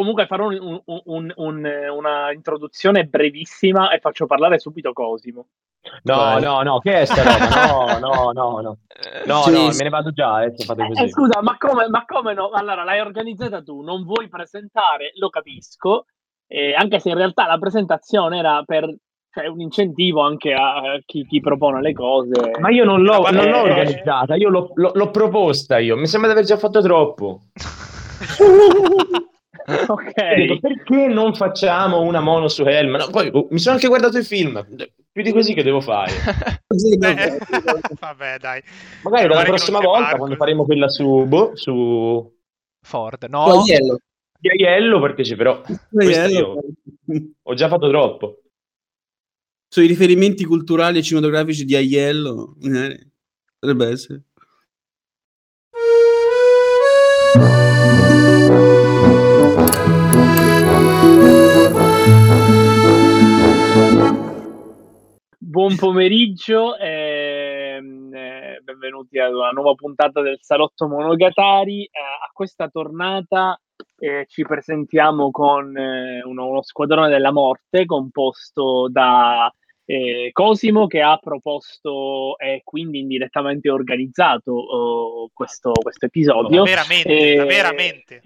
comunque farò un, un, un, una introduzione brevissima e faccio parlare subito Cosimo. No, Vai. no, no, che è sta roba? No, no, no, no. No, sì, no, me ne vado già, adesso fate così. Eh, scusa, ma come, ma come no? Allora, l'hai organizzata tu, non vuoi presentare, lo capisco, eh, anche se in realtà la presentazione era per cioè, un incentivo anche a chi, chi, propone le cose. Ma io non l'ho, non l'ho organizzata, io l'ho, l'ho, l'ho proposta io, mi sembra di aver già fatto troppo. ok. Dico, perché non facciamo una mono su Helm? No, poi oh, mi sono anche guardato il film. Più di così che devo fare. Beh, vabbè, dai. Magari la prossima volta, Marco. quando faremo quella su, boh, su... Ford, no? Di Aiello parteciperò. Io ho già fatto troppo. Sui riferimenti culturali e cinematografici di Aiello, eh, potrebbe essere. Buon pomeriggio e ehm, eh, benvenuti ad una nuova puntata del Salotto Monogatari. Eh, a questa tornata eh, ci presentiamo con uno, squadrone della morte composto da Cosimo che ha proposto e quindi indirettamente organizzato oh, questo, questo, episodio. Veramente, veramente.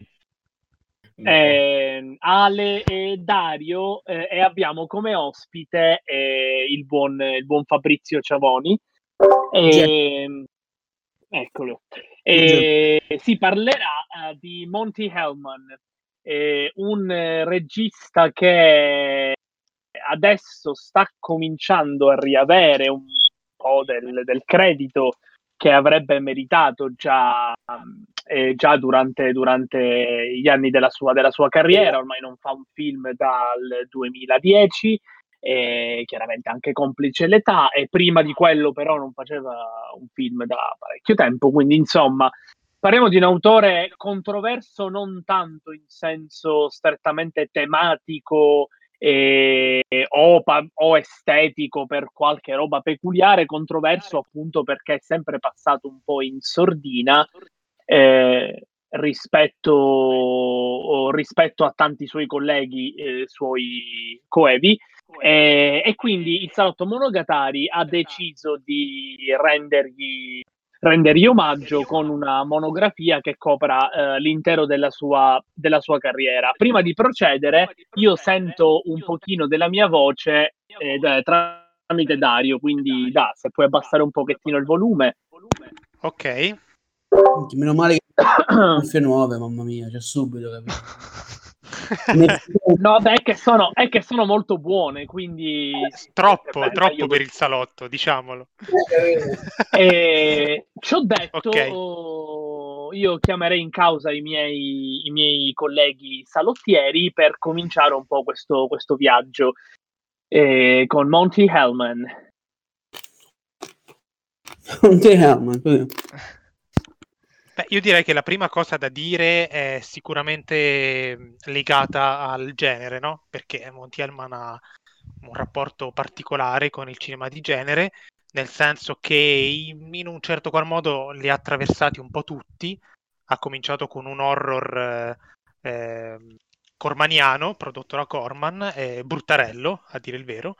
Eh, Ale e Dario eh, e abbiamo come ospite eh, il, buon, il, buon, Fabrizio Ciavoni. E, eccolo. E, si parlerà uh, di Monty Hellman, eh, un regista che adesso sta cominciando a riavere un po' del, del credito che avrebbe meritato già, eh, già durante, durante, gli anni della sua, della sua, carriera, ormai non fa un film dal 2010, eh, chiaramente anche complice l'età, e prima di quello però non faceva un film da parecchio tempo, quindi insomma parliamo di un autore controverso non tanto in senso strettamente tematico eh, o, o, estetico per qualche roba peculiare, controverso appunto perché è sempre passato un po' in sordina eh, rispetto, rispetto, a tanti suoi colleghi, eh, suoi coevi. Eh, e quindi il salotto Monogatari ha deciso di rendergli rendergli omaggio con una monografia che copra eh, l'intero della sua, della sua, carriera. Prima di procedere, io sento un pochino della mia voce eh, tramite Dario, quindi da, se puoi abbassare un pochettino il volume. Ok. Meno male che cuffie nuove, mamma mia, c'è subito capito. no, beh, è che, sono, è che sono molto buone, quindi... Troppo, troppo io... per il salotto, diciamolo. e, ci ho detto, okay. io chiamerei in causa i miei, i miei, colleghi salottieri per cominciare un po' questo, questo viaggio eh, con Monty Hellman. Monty Hellman, Beh, io direi che la prima cosa da dire è sicuramente legata al genere, no? Perché Monty Hellman ha un rapporto particolare con il cinema di genere, nel senso che in un certo qual modo li ha attraversati un po' tutti. Ha cominciato con un horror eh, ehm, cormaniano prodotto da Corman, eh, bruttarello a dire il vero.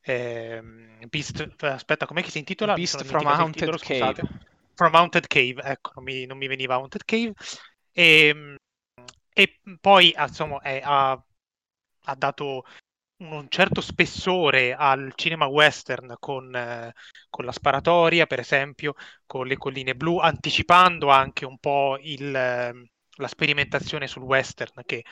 Eh, Beast, aspetta, com'è che si intitola? Beast from Haunted Cave. From Haunted Cave, ecco, non mi, non mi veniva Haunted Cave. E, ehm, e poi, insomma, è, ha, ha, dato un certo spessore al cinema western con, eh, con, la sparatoria, per esempio, con le colline blu, anticipando anche un po' il, la sperimentazione sul western che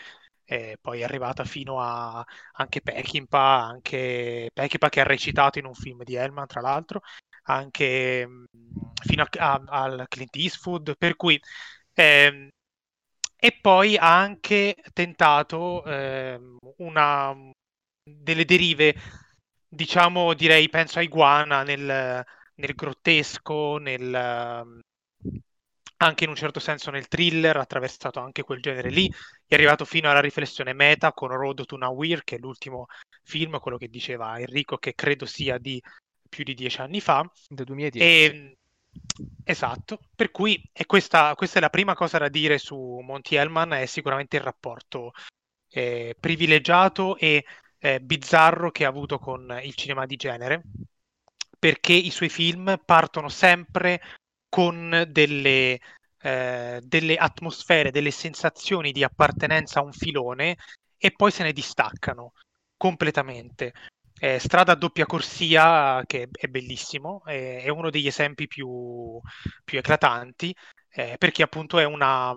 è poi è arrivata fino a anche Peckinpah, anche Peckinpah che ha recitato in un film di Hellman, tra l'altro, anche mm, fino a, a, al Clint Eastwood, per cui ehm, e poi ha anche tentato ehm, una delle derive, diciamo, direi, penso a Iguana nel, nel grottesco, nel, anche in un certo senso nel thriller, attraversato anche quel genere lì, è arrivato fino alla riflessione meta con Road to Nowhere, che è l'ultimo film, quello che diceva Enrico, che credo sia di più di dieci anni fa. Del 2010. E, esatto, per cui questa, questa, è la prima cosa da dire su Monty Hellman, è sicuramente il rapporto eh, privilegiato e eh, bizzarro che ha avuto con il cinema di genere, perché i suoi film partono sempre con delle, eh, delle atmosfere, delle sensazioni di appartenenza a un filone e poi se ne distaccano completamente. Eh, strada a doppia corsia, che è bellissimo, è, è uno degli esempi più, più eclatanti, eh, perché appunto è una,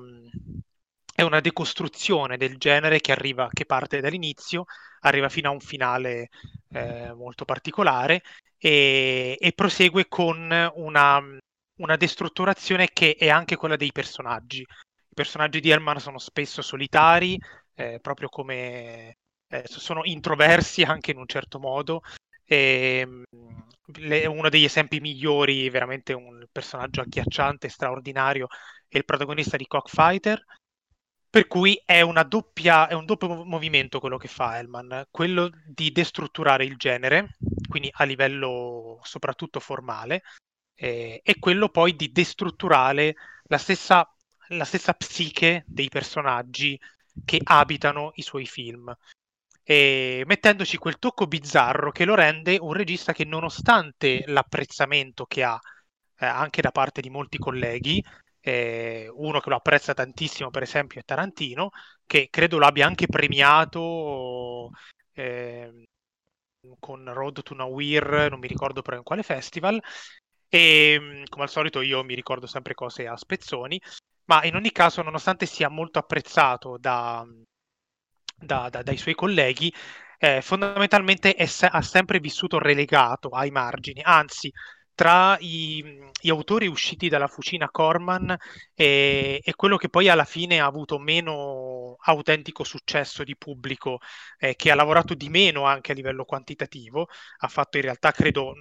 è una decostruzione del genere che arriva, che parte dall'inizio, arriva fino a un finale eh, molto particolare e, e prosegue con una, una, destrutturazione che è anche quella dei personaggi. I personaggi di Hellman sono spesso solitari, eh, proprio come eh, sono introversi anche in un certo modo. E, le, uno degli esempi migliori, veramente un personaggio agghiacciante, straordinario, è il protagonista di Cockfighter, per cui è, doppia, è, un doppio movimento quello che fa Hellman, quello di destrutturare il genere, quindi a livello soprattutto formale, eh, e quello poi di destrutturare la stessa, la stessa psiche dei personaggi che abitano i suoi film. E mettendoci quel tocco bizzarro che lo rende un regista che nonostante l'apprezzamento che ha eh, anche da parte di molti colleghi, eh, uno che lo apprezza tantissimo, per esempio, è Tarantino, che credo l'abbia anche premiato eh, con Road to Nowhere, non mi ricordo però in quale festival. E come al solito io mi ricordo sempre cose a spezzoni, ma in ogni caso, nonostante sia molto apprezzato da, da, da, dai suoi colleghi, eh, fondamentalmente se- ha sempre vissuto relegato ai margini, anzi tra i, gli autori usciti dalla fucina Corman e, e, quello che poi alla fine ha avuto meno autentico successo di pubblico, eh, che ha lavorato di meno anche a livello quantitativo, ha fatto in realtà credo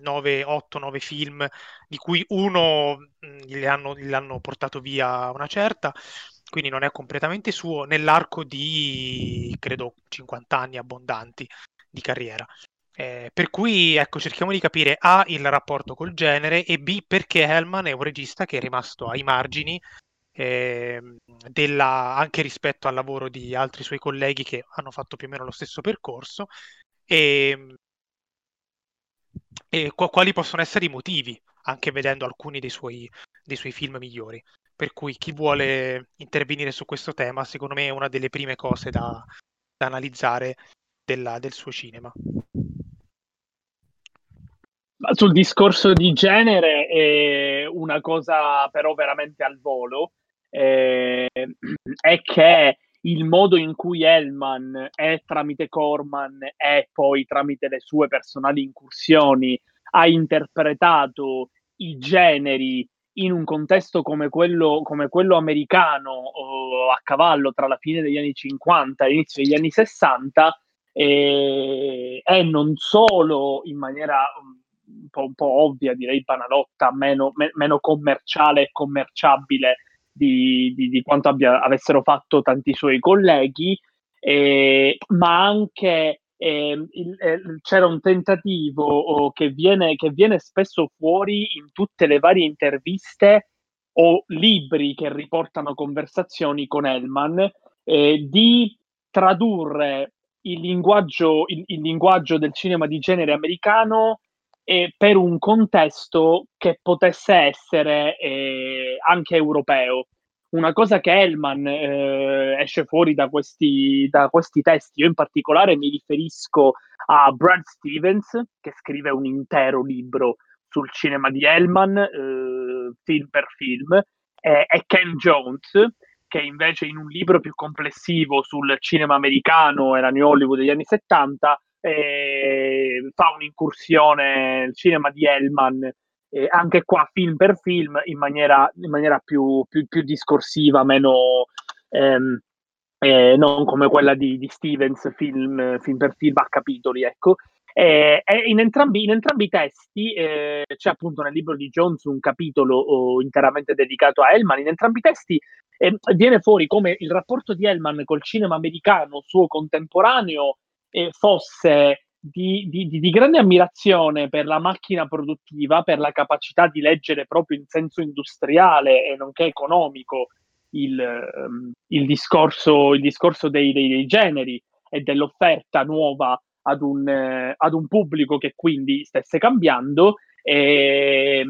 9, 8, 9 film, di cui uno gli, hanno, gli hanno portato via una certa, quindi non è completamente suo, nell'arco di credo 50 anni abbondanti di carriera. Eh, per cui ecco, cerchiamo di capire A il rapporto col genere e B perché Hellman è un regista che è rimasto ai margini eh, della, anche rispetto al lavoro di altri suoi colleghi che hanno fatto più o meno lo stesso percorso e, e quali possono essere i motivi, anche vedendo alcuni dei suoi, dei suoi film migliori. Per cui chi vuole intervenire su questo tema, secondo me è una delle prime cose da, da analizzare della, del suo cinema. Sul discorso di genere, è una cosa però veramente al volo eh, è che il modo in cui Hellman è tramite Corman e poi tramite le sue personali incursioni ha interpretato i generi in un contesto come quello, come quello americano a cavallo tra la fine degli anni 50 e l'inizio degli anni 60 eh, è non solo in maniera un po', un po ovvia, direi banalotta, meno, me, meno commerciale e commerciabile di, di, di quanto abbia, avessero fatto tanti suoi colleghi, eh, ma anche eh, il, eh, c'era un tentativo oh, che, viene, che viene spesso fuori in tutte le varie interviste o libri che riportano conversazioni con Hellman eh, di tradurre il linguaggio, il, il linguaggio, del cinema di genere americano eh, per un contesto che potesse essere eh, anche europeo. Una cosa che Hellman eh, esce fuori da questi, da questi testi, io in particolare mi riferisco a Brad Stevens, che scrive un intero libro sul cinema di Hellman, eh, film per film, e Ken Jones, che invece in un libro più complessivo sul cinema americano e la New Hollywood degli anni 70 eh, fa un'incursione nel cinema di Hellman, eh, anche qua film per film, in maniera, in maniera più, più, più, discorsiva, meno... Ehm, eh, non come quella di, di Stevens, film, film, per film a capitoli, ecco. Eh, in, entrambi, in, entrambi, i testi eh, c'è appunto nel libro di Jones un capitolo oh, interamente dedicato a Hellman. In entrambi i testi eh, viene fuori come il rapporto di Hellman col cinema americano suo contemporaneo eh, fosse di, di, di, grande ammirazione per la macchina produttiva, per la capacità di leggere proprio in senso industriale e nonché economico il, um, il discorso, il discorso dei, dei, dei, generi e dell'offerta nuova ad un, eh, ad un pubblico che quindi stesse cambiando. E,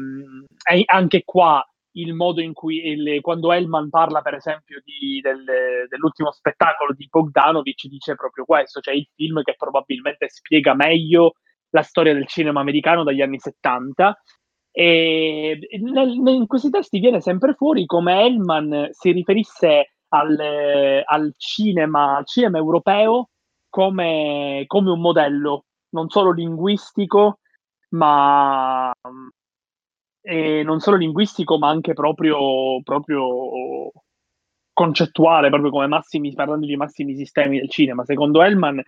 e anche qua il modo in cui il, quando Elman parla per esempio di, del, dell'ultimo spettacolo di Bogdanovich dice proprio questo, cioè il film che probabilmente spiega meglio la storia del cinema americano dagli anni 70 e nel, in questi testi viene sempre fuori come Hellman si riferisse al, al, cinema, al cinema europeo come, come, un modello non solo linguistico ma e non solo linguistico ma anche proprio, proprio concettuale proprio come massimi parlando di massimi sistemi del cinema secondo Hellman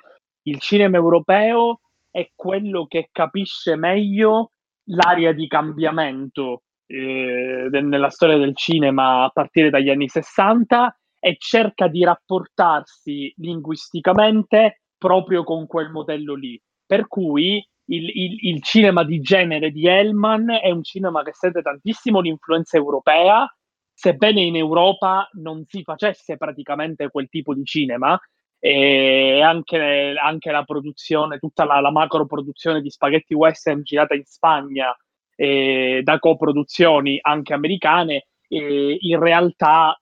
il cinema europeo è quello che capisce meglio l'area di cambiamento eh, de- nella storia del cinema a partire dagli anni 60 e cerca di rapportarsi linguisticamente proprio con quel modello lì. Per cui il, il, il cinema di genere di Hellman è un cinema che sente tantissimo l'influenza europea, sebbene in Europa non si facesse praticamente quel tipo di cinema, e anche, anche la produzione, tutta la, la, macro produzione di spaghetti western girata in Spagna eh, da coproduzioni anche americane, eh, in realtà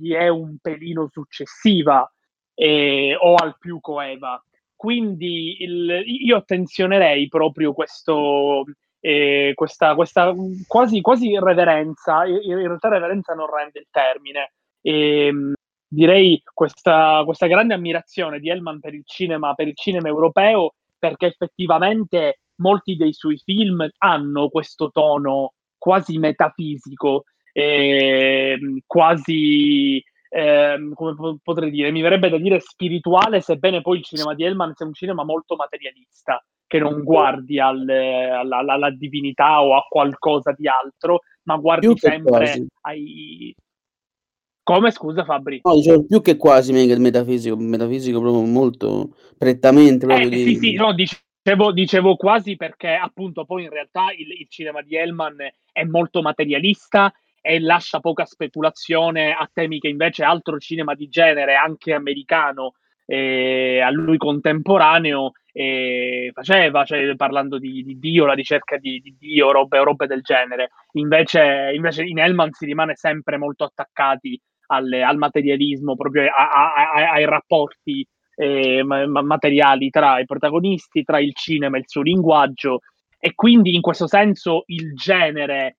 è un pelino successiva eh, o al più coeva. Quindi il, io attenzionerei proprio questo, eh, questa, questa quasi, quasi reverenza, in realtà reverenza non rende il termine, ehm, direi questa, questa grande ammirazione di Hellman per il cinema, per il cinema europeo, perché effettivamente molti dei suoi film hanno questo tono quasi metafisico, eh, quasi, eh, come potrei dire, mi verrebbe da dire spirituale, sebbene poi il cinema di Hellman sia un cinema molto materialista, che non guardi al, alla, alla, divinità o a qualcosa di altro, ma guardi sempre ai, come scusa Fabri? No, dicevo più che quasi metafisico, metafisico proprio molto prettamente. Proprio eh, di... Sì, sì, no, dicevo, dicevo, quasi perché appunto poi in realtà il, il cinema di Hellman è molto materialista e lascia poca speculazione a temi che invece altro cinema di genere, anche americano, eh, a lui contemporaneo, eh, faceva, cioè, parlando di, di, Dio, la ricerca di, di Dio, robe, robe, del genere. Invece, invece in Hellman si rimane sempre molto attaccati alle, al materialismo, proprio a, a, a, ai rapporti eh, materiali tra i protagonisti, tra il cinema e il suo linguaggio e quindi in questo senso il genere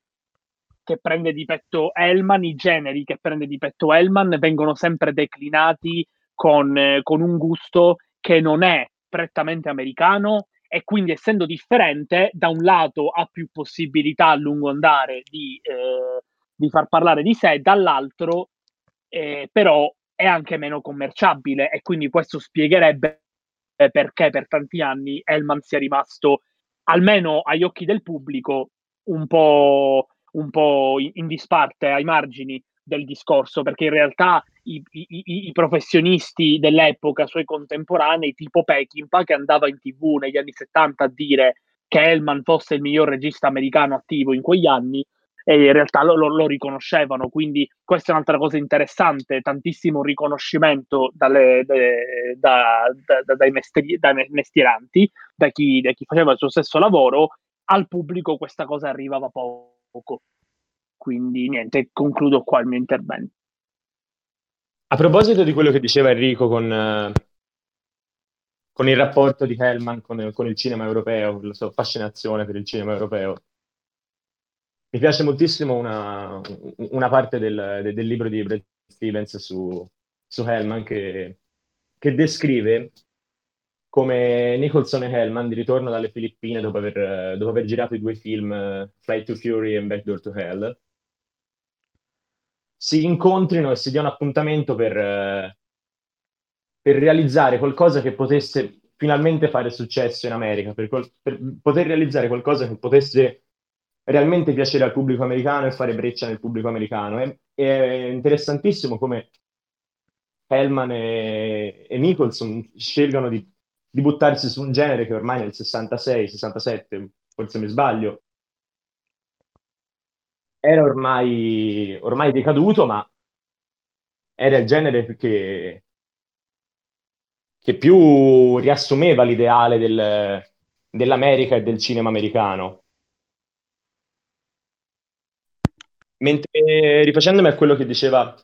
che prende di petto Hellman, i generi che prende di petto Hellman vengono sempre declinati con, eh, con un gusto che non è prettamente americano e quindi essendo differente da un lato ha più possibilità a lungo andare di, eh, di far parlare di sé, dall'altro eh, però è anche meno commerciabile e quindi questo spiegherebbe perché per tanti anni Hellman sia rimasto, almeno agli occhi del pubblico, un po', un po in disparte, ai margini del discorso, perché in realtà i, i, i, professionisti dell'epoca, suoi contemporanei, tipo Peckinpah, che andava in tv negli anni 70 a dire che Hellman fosse il miglior regista americano attivo in quegli anni, e in realtà lo, lo, lo, riconoscevano. Quindi questa è un'altra cosa interessante, tantissimo riconoscimento dalle, de, da, da, dai, mestieri, dai, mestieranti, da chi, da chi faceva il suo stesso lavoro, al pubblico questa cosa arrivava poco. Quindi niente, concludo qua il mio intervento. A proposito di quello che diceva Enrico con, uh, con il rapporto di Hellman con, con, il cinema europeo, la sua fascinazione per il cinema europeo, mi piace moltissimo una, una parte del, del, libro di Brad Stevens su, su Hellman che, che, descrive come Nicholson e Hellman, di ritorno dalle Filippine dopo aver, dopo aver girato i due film uh, Flight to Fury e Backdoor to Hell, si incontrino e si diano appuntamento per, uh, per realizzare qualcosa che potesse finalmente fare successo in America, per, per poter realizzare qualcosa che potesse realmente piacere al pubblico americano e fare breccia nel pubblico americano. È, è interessantissimo come Hellman e, e Nicholson scelgono di, di, buttarsi su un genere che ormai nel 66, 67, forse mi sbaglio, era ormai, ormai decaduto, ma era il genere che, che più riassumeva l'ideale del, dell'America e del cinema americano. Mentre rifacendomi a quello che diceva,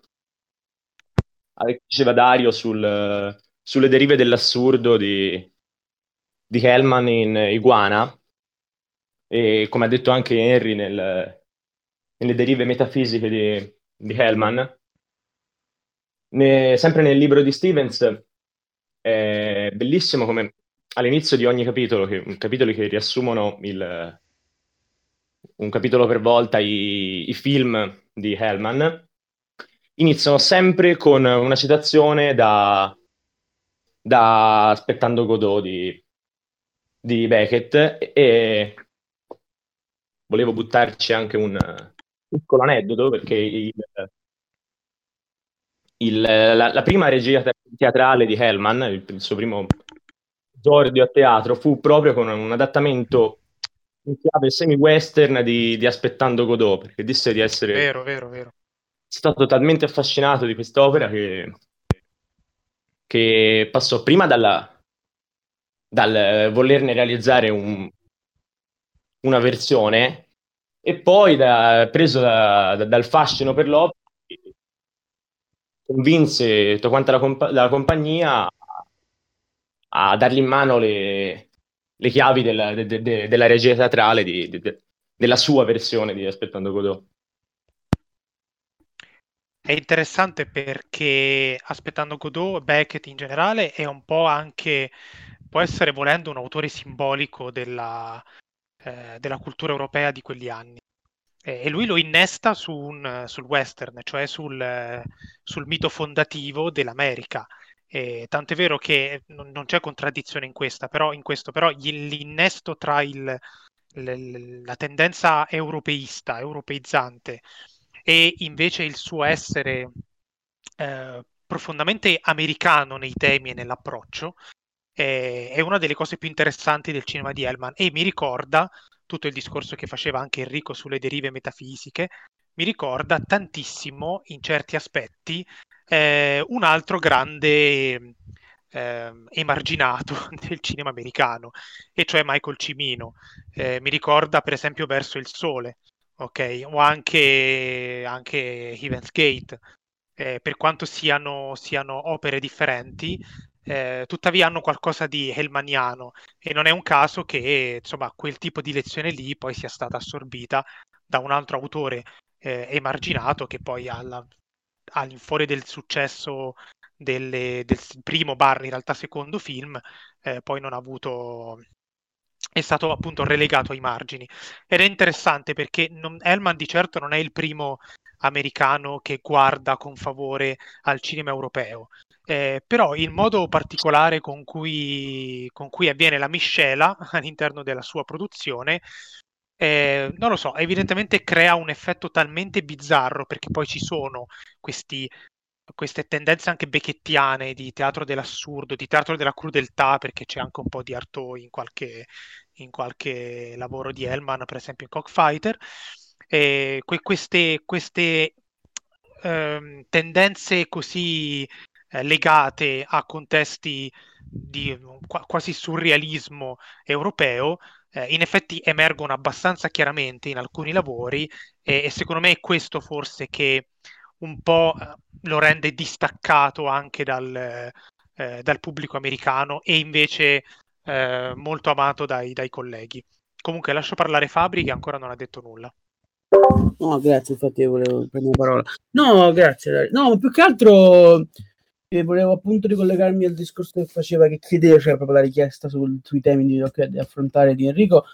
diceva Dario sul, sulle derive dell'assurdo di, di Hellman in Iguana, e come ha detto anche Henry nel, nelle derive metafisiche di, di Hellman, ne, sempre nel libro di Stevens è bellissimo come all'inizio di ogni capitolo, che, capitoli che riassumono il, un capitolo per volta i, i film di Hellman, iniziano sempre con una citazione da, da Aspettando Godot di, di Beckett e volevo buttarci anche un piccolo aneddoto perché il, il, la, la, prima regia teatrale di Hellman, il, il suo primo esordio a teatro, fu proprio con un adattamento in chiave semi-western di, di, Aspettando Godot, perché disse di essere vero, vero, vero. stato talmente affascinato di quest'opera che, che passò prima dalla, dal volerne realizzare un, una versione e poi da, preso da, da, dal fascino per l'opera convinse tutta quanta la, compa- la compagnia a dargli in mano le, le chiavi della, de, de, della regia teatrale di, de, della sua versione di Aspettando Godot. È interessante perché Aspettando Godot, Beckett in generale, è un po' anche, può essere volendo un autore simbolico della, eh, della cultura europea di quegli anni. e lui lo innesta su un, sul western, cioè sul, sul mito fondativo dell'America. Eh, tant'è vero che non, non, c'è contraddizione in, questa, però, in questo, però l'innesto tra il, la tendenza europeista, europeizzante, e invece il suo essere eh, profondamente americano nei temi e nell'approccio, eh, è una delle cose più interessanti del cinema di Hellman e mi ricorda tutto il discorso che faceva anche Enrico sulle derive metafisiche, mi ricorda tantissimo in certi aspetti eh, un altro grande eh, emarginato del cinema americano, e cioè Michael Cimino. Eh, mi ricorda per esempio Verso il Sole, ok? O anche, anche Heaven's Gate. Eh, per quanto siano, siano opere differenti, eh, tuttavia hanno qualcosa di Hellmaniano e non è un caso che insomma, quel tipo di lezione lì poi sia stata assorbita da un altro autore eh, emarginato che poi alla, all'infuori del successo delle, del primo bar, in realtà secondo film, eh, poi non ha avuto è stato appunto relegato ai margini. Ed è interessante perché non, Hellman di certo non è il primo americano che guarda con favore al cinema europeo, eh, però il modo particolare con cui, con cui avviene la miscela all'interno della sua produzione eh, non lo so, evidentemente crea un effetto talmente bizzarro perché poi ci sono questi, queste tendenze anche becchettiane di teatro dell'assurdo, di teatro della crudeltà, perché c'è anche un po' di Artaud in qualche, in qualche lavoro di Hellman, per esempio in Cockfighter. E que- queste, queste ehm, tendenze così eh, legate a contesti di quasi surrealismo europeo eh, in effetti emergono abbastanza chiaramente in alcuni lavori e, e, secondo me è questo forse che un po' eh, lo rende distaccato anche dal, eh, dal pubblico americano e invece eh, molto amato dai, dai colleghi. Comunque lascio parlare Fabri che ancora non ha detto nulla. No, grazie, infatti io volevo prendere la parola. No, grazie. No, più che altro e volevo appunto ricollegarmi al discorso che faceva, che chiedeva, cioè proprio la richiesta sul, sui temi di, di affrontare di Enrico.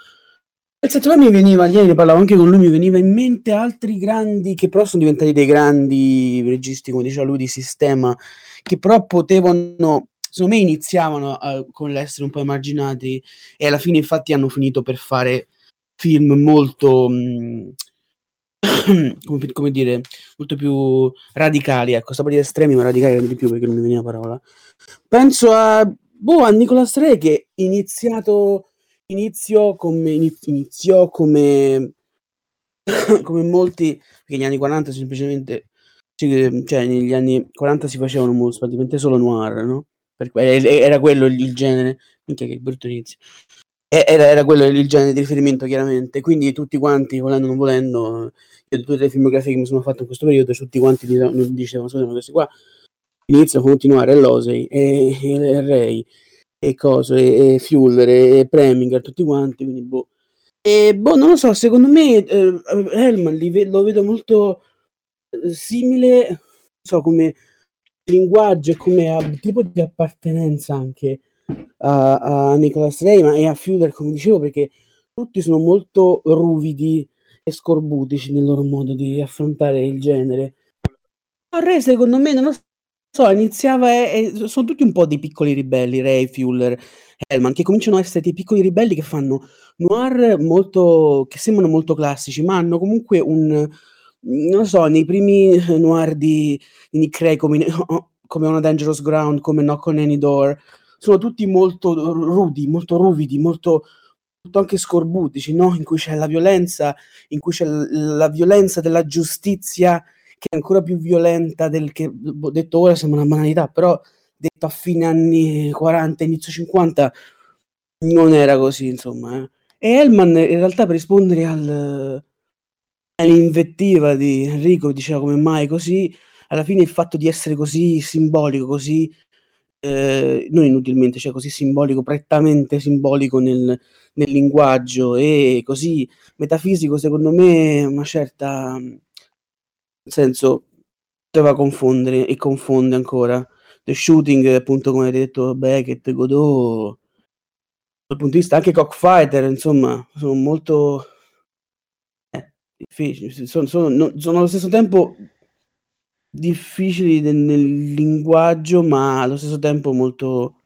Nel senso, mi veniva, ieri ne parlavo anche con lui, mi veniva in mente altri grandi, che però sono diventati dei grandi registi, come diceva lui, di sistema, che però potevano, secondo me iniziavano a, con l'essere un po' emarginati e alla fine infatti hanno finito per fare film molto... Mh, come, come, dire, molto più radicali, ecco, stavo di estremi ma radicali di più perché non mi veniva parola. Penso a, boh, a Nicolas Re che iniziato, iniziò come, iniziò come, come molti, perché negli anni 40 semplicemente cioè negli anni 40 si facevano praticamente solo noir, no? Perché era quello il genere, minchia che brutto inizio. Era, era, quello il genere di riferimento, chiaramente. Quindi tutti quanti, volendo o non volendo, io tutte le filmografie che mi sono fatto in questo periodo, tutti quanti dicevano, scusate, questi qua iniziano a continuare Losey e, e Ray e Coso e, e Fuller e, e Preminger, tutti quanti, quindi boh. E boh, non lo so, secondo me eh, Hellman lo vedo molto eh, simile, non so, come linguaggio e come tipo di appartenenza anche a, a Nicholas Rayman e a Fuller, come dicevo, perché tutti sono molto ruvidi e scorbutici nel loro modo di affrontare il genere. Ray, secondo me, non lo so, iniziava e, e sono tutti un po' dei piccoli ribelli, Ray, Fuller, Hellman, che cominciano a essere dei piccoli ribelli che fanno noir molto, che sembrano molto classici, ma hanno comunque un, non so, nei primi noir di, Nick Ray come, come On a Dangerous Ground, come Knock on Any Door, sono tutti molto rudi, molto ruvidi, molto, molto anche scorbutici, no? in cui c'è la violenza, in cui c'è la violenza della giustizia che è ancora più violenta del che boh, detto ora sembra una banalità, però detto a fine anni 40, inizio 50 non era così, insomma. Eh. E Hellman in realtà per rispondere al, all'invettiva di Enrico diceva come mai così, alla fine il fatto di essere così simbolico, così eh, non inutilmente, cioè così simbolico, prettamente simbolico nel, nel linguaggio e così metafisico, secondo me una certa senso poteva confondere e confonde ancora. The shooting, appunto, come ha detto Beckett, Godot, dal punto di vista anche cockfighter, insomma, sono molto eh, difficili, sono, sono, sono allo stesso tempo difficili nel, nel linguaggio, ma allo stesso tempo molto,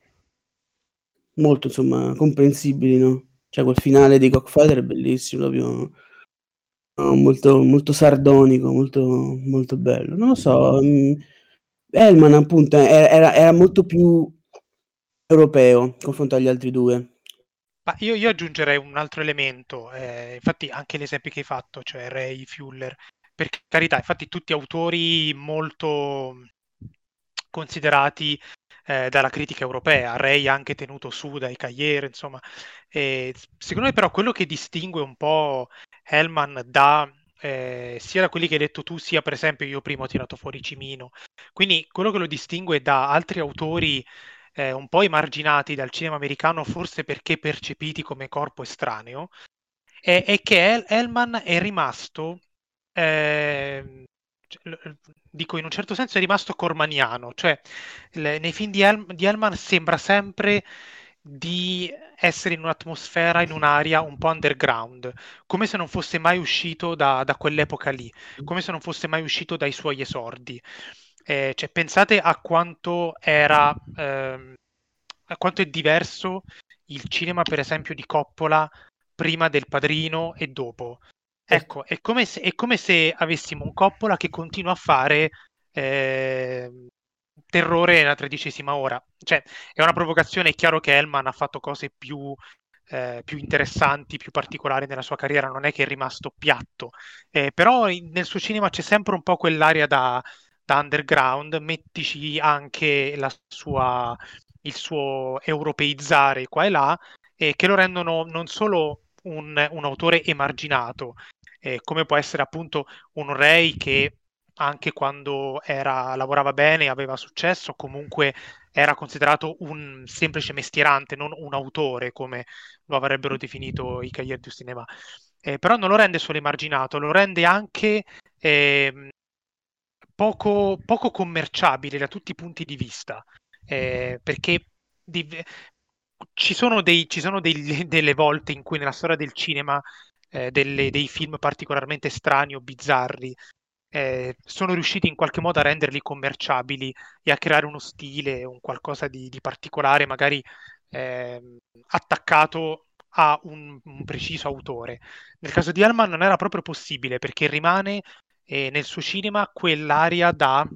molto insomma, comprensibili, no? Cioè quel finale di Cockfighter è bellissimo, proprio molto, molto sardonico, molto, molto bello. Non lo so, um, Hellman appunto era, era molto più europeo confronto agli altri due. Ma io, io aggiungerei un altro elemento, eh, infatti anche l'esempio che hai fatto, cioè Ray Fuller, per carità, infatti tutti autori molto considerati eh, dalla critica europea, Ray anche tenuto su dai Cagliere, insomma. E secondo me però quello che distingue un po' Hellman da eh, sia da quelli che hai detto tu, sia per esempio io prima ho tirato fuori Cimino. Quindi quello che lo distingue da altri autori eh, un po' emarginati dal cinema americano, forse perché percepiti come corpo estraneo, è, è che Hellman è rimasto eh, dico in un certo senso è rimasto cormaniano, cioè le, nei film di, El- di Hellman sembra sempre di essere in un'atmosfera, in un'area un po' underground, come se non fosse mai uscito da, da quell'epoca lì, come se non fosse mai uscito dai suoi esordi. Eh, cioè, pensate a quanto era, ehm, a quanto è diverso il cinema, per esempio, di Coppola prima del Padrino e dopo. Ecco, è come se, è come se avessimo un Coppola che continua a fare eh, terrore nella tredicesima ora. Cioè, è una provocazione, è chiaro che Hellman ha fatto cose più, eh, più interessanti, più particolari nella sua carriera, non è che è rimasto piatto, eh, però in, nel suo cinema c'è sempre un po' quell'aria da, da underground, mettici anche sua, il suo europeizzare qua e là, eh, che lo rendono non solo un, un autore emarginato, eh, come può essere appunto un Ray che anche quando era, lavorava bene, aveva successo, comunque era considerato un semplice mestierante, non un autore come lo avrebbero definito i Cahiers du Cinema. Eh, però non lo rende solo emarginato, lo rende anche eh, poco, poco, commerciabile da tutti i punti di vista, eh, perché di, ci sono, dei, ci sono dei, delle volte in cui nella storia del cinema eh, delle, dei film particolarmente strani o bizzarri eh, sono riusciti in qualche modo a renderli commerciabili e a creare uno stile, un qualcosa di, di particolare, magari eh, attaccato a un, un, preciso autore. Nel caso di Hellman non era proprio possibile perché rimane eh, nel suo cinema quell'area da,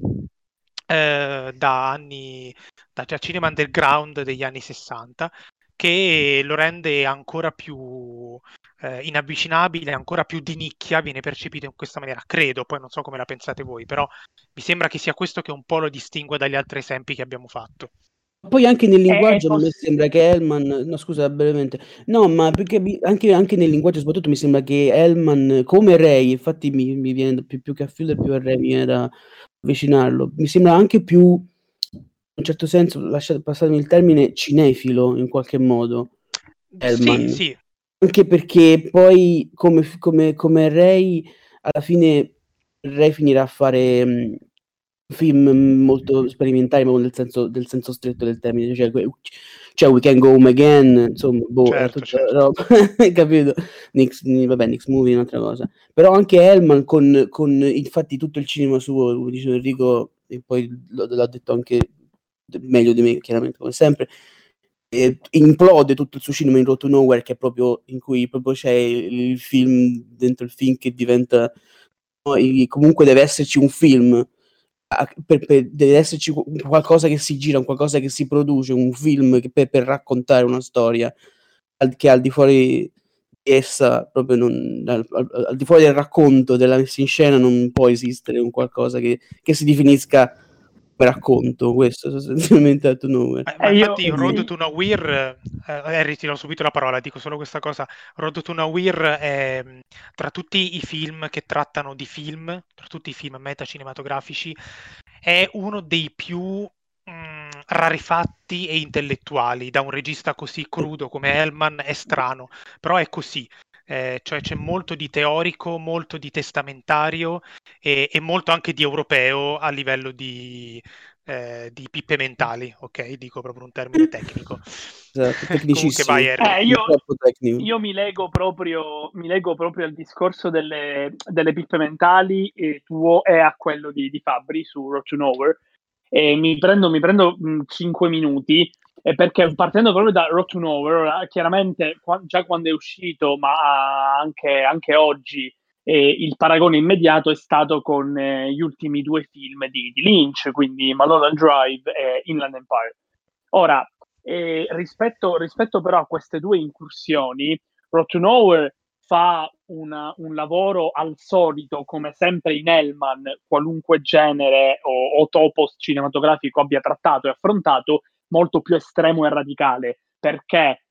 eh, da anni, da, da cinema underground degli anni 60 che lo rende ancora più eh, inavvicinabile, ancora più di nicchia, viene percepito in questa maniera. Credo, poi non so come la pensate voi, però mi sembra che sia questo che un po' lo distingue dagli altri esempi che abbiamo fatto. Poi anche nel linguaggio eh, mi sembra che Hellman, no scusa brevemente, no ma perché anche, anche, nel linguaggio soprattutto mi sembra che Hellman come Ray, infatti mi, mi viene più, più, che a Fuller più a Ray mi viene da avvicinarlo, mi sembra anche più, in un certo senso, lasciate passarmi il termine, cinefilo in qualche modo. Hellman. Sì, sì. Anche perché poi come, come, come Ray, alla fine Ray finirà a fare film molto sperimentali, ma nel senso, nel senso stretto del termine, cioè, cioè We Can Go Home Again, insomma, boh, certo, certo. roba, capito? Nix, vabbè, Nix Movie è un'altra cosa. Però anche Hellman con, con infatti tutto il cinema suo, come dice Enrico, e poi l'ha detto anche meglio di me, chiaramente, come sempre, eh, implode tutto il suo cinema in Road to Nowhere, che è proprio in cui proprio c'è il film dentro il film che diventa... comunque deve esserci un film per, per, deve esserci qualcosa che si gira, qualcosa che si produce, un film per, per, raccontare una storia al, che al di fuori di essa, proprio non, al, al, al, di fuori del racconto, della messa in scena, non può esistere un qualcosa che, che si definisca racconto questo sostanzialmente a nome. Eh, infatti io... Road to Nowhere eh, eh, ritiro subito la parola, dico solo questa cosa. Road to Nowhere è tra tutti i film che trattano di film tra tutti i film metacinematografici è uno dei più mh, mm, rarefatti e intellettuali. Da un regista così crudo come Hellman è strano però è così eh, cioè c'è molto di teorico, molto di testamentario e, e molto anche di europeo a livello di, eh, di pippe mentali, ok? Dico proprio un termine tecnico. Esatto, tecnicissimo. Eh, io, io mi, leggo proprio, mi leggo proprio al discorso delle, delle pippe mentali e tuo e a quello di, di Fabri su Road to Nowhere. E mi prendo, mi prendo mh, 5 minuti eh, perché partendo proprio da Road to Nowhere, chiaramente qua, già quando è uscito, ma anche, anche oggi, eh, il paragone immediato è stato con eh, gli ultimi due film di, di, Lynch, quindi Mulholland Drive e Inland Empire. Ora, eh, rispetto, rispetto, però a queste due incursioni, Road to Nowhere fa una, un lavoro al solito, come sempre in Hellman, qualunque genere o, o topos cinematografico abbia trattato e affrontato, molto più estremo e radicale, perché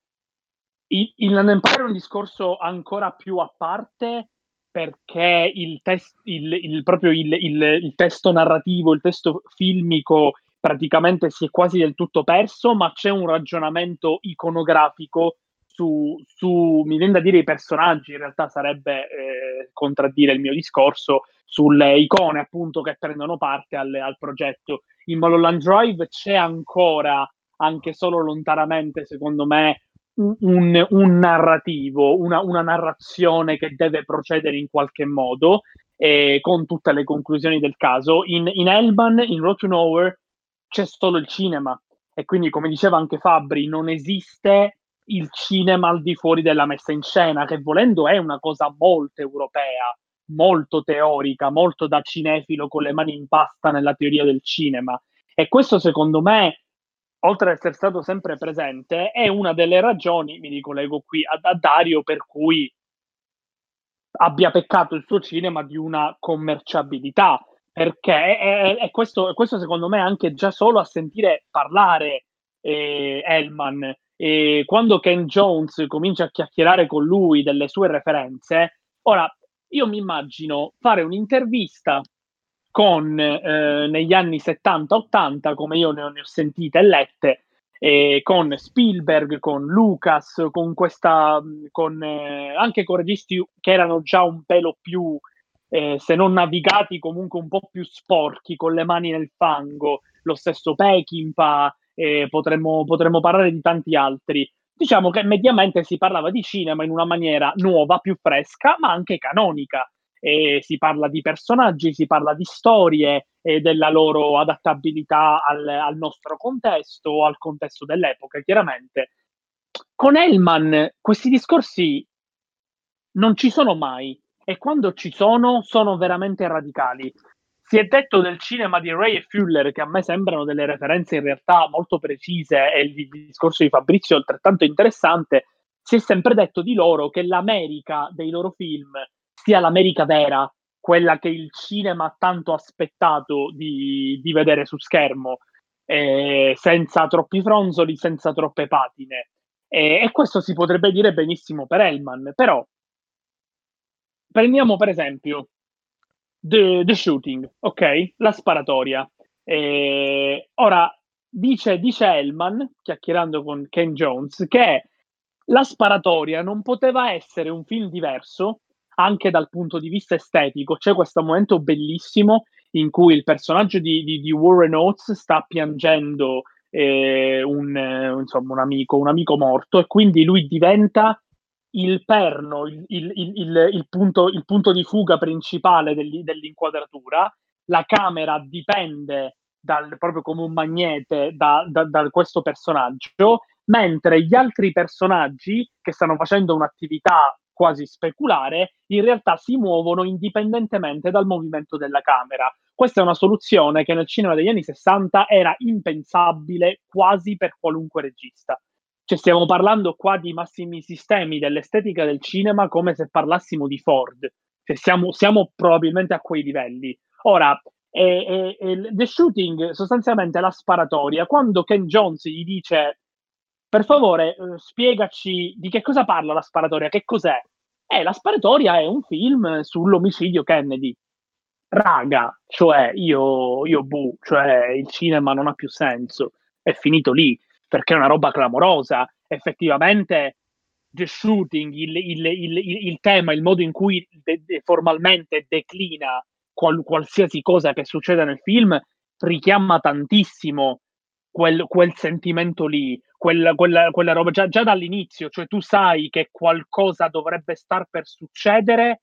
il, il Empire è un discorso ancora più a parte perché il, test, il, il, proprio il, testo narrativo, il testo filmico praticamente si è quasi del tutto perso, ma c'è un ragionamento iconografico su, su mi viene da dire i personaggi, in realtà sarebbe eh, contraddire il mio discorso, sulle icone appunto che prendono parte al, al progetto. In Mulholland Drive c'è ancora, anche solo lontanamente, secondo me, un, un narrativo, una, una, narrazione che deve procedere in qualche modo, eh, con tutte le conclusioni del caso. In, in Elban, in Road to Nowhere, c'è solo il cinema. E quindi, come diceva anche Fabri, non esiste il cinema al di fuori della messa in scena, che volendo è una cosa molto europea, molto teorica, molto da cinefilo con le mani in pasta nella teoria del cinema. E questo secondo me, oltre ad essere stato sempre presente, è una delle ragioni, mi ricollego qui a, a Dario, per cui abbia peccato il suo cinema di una commerciabilità. Perché è, è questo, questo, secondo me, anche già solo a sentire parlare eh, Hellman, e quando Ken Jones comincia a chiacchierare con lui delle sue referenze, ora io mi immagino fare un'intervista con eh, negli anni 70-80, come io ne ho, ne ho sentite e lette, eh, con Spielberg, con Lucas, con questa, con, eh, anche con registi che erano già un pelo più, eh, se non navigati, comunque un po' più sporchi, con le mani nel fango, lo stesso Peckinpah, potremmo, potremmo parlare di tanti altri diciamo che mediamente si parlava di cinema in una maniera nuova, più fresca, ma anche canonica. E si parla di personaggi, si parla di storie e della loro adattabilità al, al nostro contesto al contesto dell'epoca, chiaramente. Con Hellman questi discorsi non ci sono mai e quando ci sono sono veramente radicali. Si è detto del cinema di Ray e Fuller, che a me sembrano delle referenze in realtà molto precise, e il discorso di Fabrizio è altrettanto interessante. si è sempre detto di loro che l'America dei loro film sia l'America vera, quella che il cinema ha tanto aspettato di, di vedere su schermo, eh, senza troppi fronzoli, senza troppe patine. Eh, e questo si potrebbe dire benissimo per Hellman, però prendiamo per esempio The, the Shooting, ok? La sparatoria. Eh, ora, dice, dice Hellman, chiacchierando con Ken Jones, che la sparatoria non poteva essere un film diverso anche dal punto di vista estetico. C'è questo momento bellissimo in cui il personaggio di, di, di Warren Oates sta piangendo eh, un, eh, insomma, un, amico, un amico morto e quindi lui diventa il perno, il, il, il, il punto, punto, di fuga principale dell'inquadratura. La camera dipende dal, proprio come un magnete da, da, da questo personaggio, mentre gli altri personaggi che stanno facendo un'attività quasi speculare, in realtà si muovono indipendentemente dal movimento della camera. Questa è una soluzione che nel cinema degli anni 60 era impensabile quasi per qualunque regista. Cioè stiamo parlando qua di massimi sistemi dell'estetica del cinema come se parlassimo di Ford. Cioè siamo, siamo probabilmente a quei livelli. Ora, eh, eh, The Shooting sostanzialmente la sparatoria. Quando Ken Jones gli dice per favore, eh, spiegaci di che cosa parla la sparatoria, che cos'è? Eh, la sparatoria è un film sull'omicidio Kennedy. Raga, cioè io, io bu, cioè il cinema non ha più senso, è finito lì, perché è una roba clamorosa. Effettivamente, The Shooting, il, il, il, il tema, il modo in cui de- de- formalmente declina qual- qualsiasi cosa che succede nel film, richiama tantissimo quel, quel sentimento lì, quella, quella, quella roba già, già, dall'inizio, cioè tu sai che qualcosa dovrebbe star per succedere,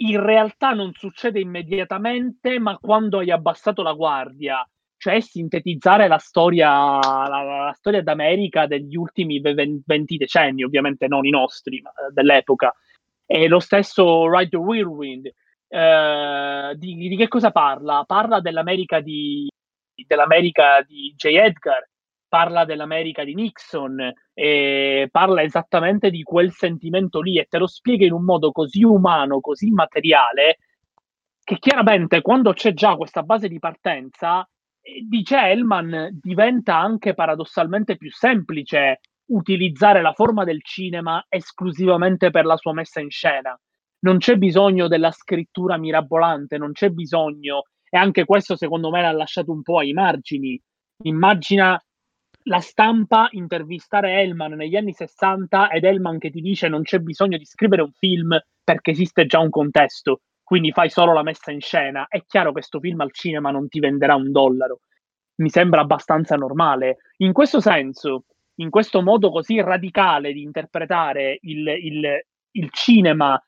in realtà non succede immediatamente, ma quando hai abbassato la guardia, cioè sintetizzare la storia, la, la storia d'America degli ultimi 20 decenni, ovviamente non i nostri, ma eh, dell'epoca. E lo stesso Ride the Whirlwind, eh, di, di, che cosa parla? Parla dell'America di, dell'America di J. Edgar, parla dell'America di Nixon, e parla esattamente di quel sentimento lì e te lo spiega in un modo così umano, così materiale, che chiaramente quando c'è già questa base di partenza, eh, dice Hellman, diventa anche paradossalmente più semplice utilizzare la forma del cinema esclusivamente per la sua messa in scena. Non c'è bisogno della scrittura mirabolante, non c'è bisogno e anche questo secondo me l'ha lasciato un po' ai margini. Immagina la stampa intervistare Hellman negli anni 60 ed Hellman che ti dice non c'è bisogno di scrivere un film perché esiste già un contesto, quindi fai solo la messa in scena. È chiaro che questo film al cinema non ti venderà un dollaro. Mi sembra abbastanza normale. In questo senso, in questo modo così radicale di interpretare il, il, il cinema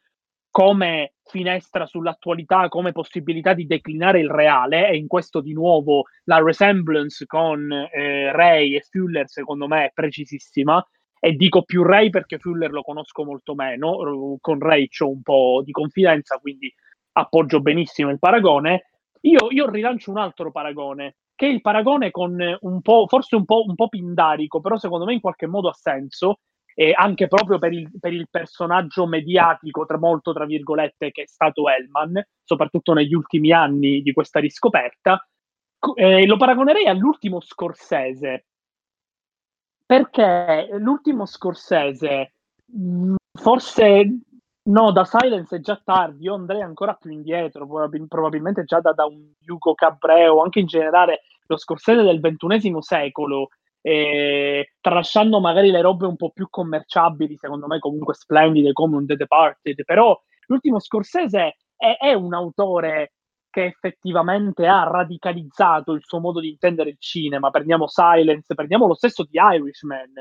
come finestra sull'attualità, come possibilità di declinare il reale, e in questo di nuovo la resemblance con eh, Ray e Fuller secondo me è precisissima, e dico più Ray perché Fuller lo conosco molto meno, con Ray ho un po' di confidenza, quindi appoggio benissimo il paragone. Io, io rilancio un altro paragone, che è il paragone con un po', forse un po', un po' pindarico, però secondo me in qualche modo ha senso, e anche proprio per il, per il personaggio mediatico, tra molto tra virgolette, che è stato Hellman, soprattutto negli ultimi anni di questa riscoperta, eh, lo paragonerei all'ultimo Scorsese, perché l'ultimo Scorsese, forse no, da Silence è già tardi, io andrei ancora più indietro, probabilmente già da, da un Hugo Cabreo, anche in generale lo Scorsese del ventunesimo secolo, eh, tralasciando magari le robe un po' più commerciabili, secondo me comunque splendide come un The Departed, però l'ultimo Scorsese è, è un autore che effettivamente ha radicalizzato il suo modo di intendere il cinema. Prendiamo Silence, prendiamo lo stesso di Irishman,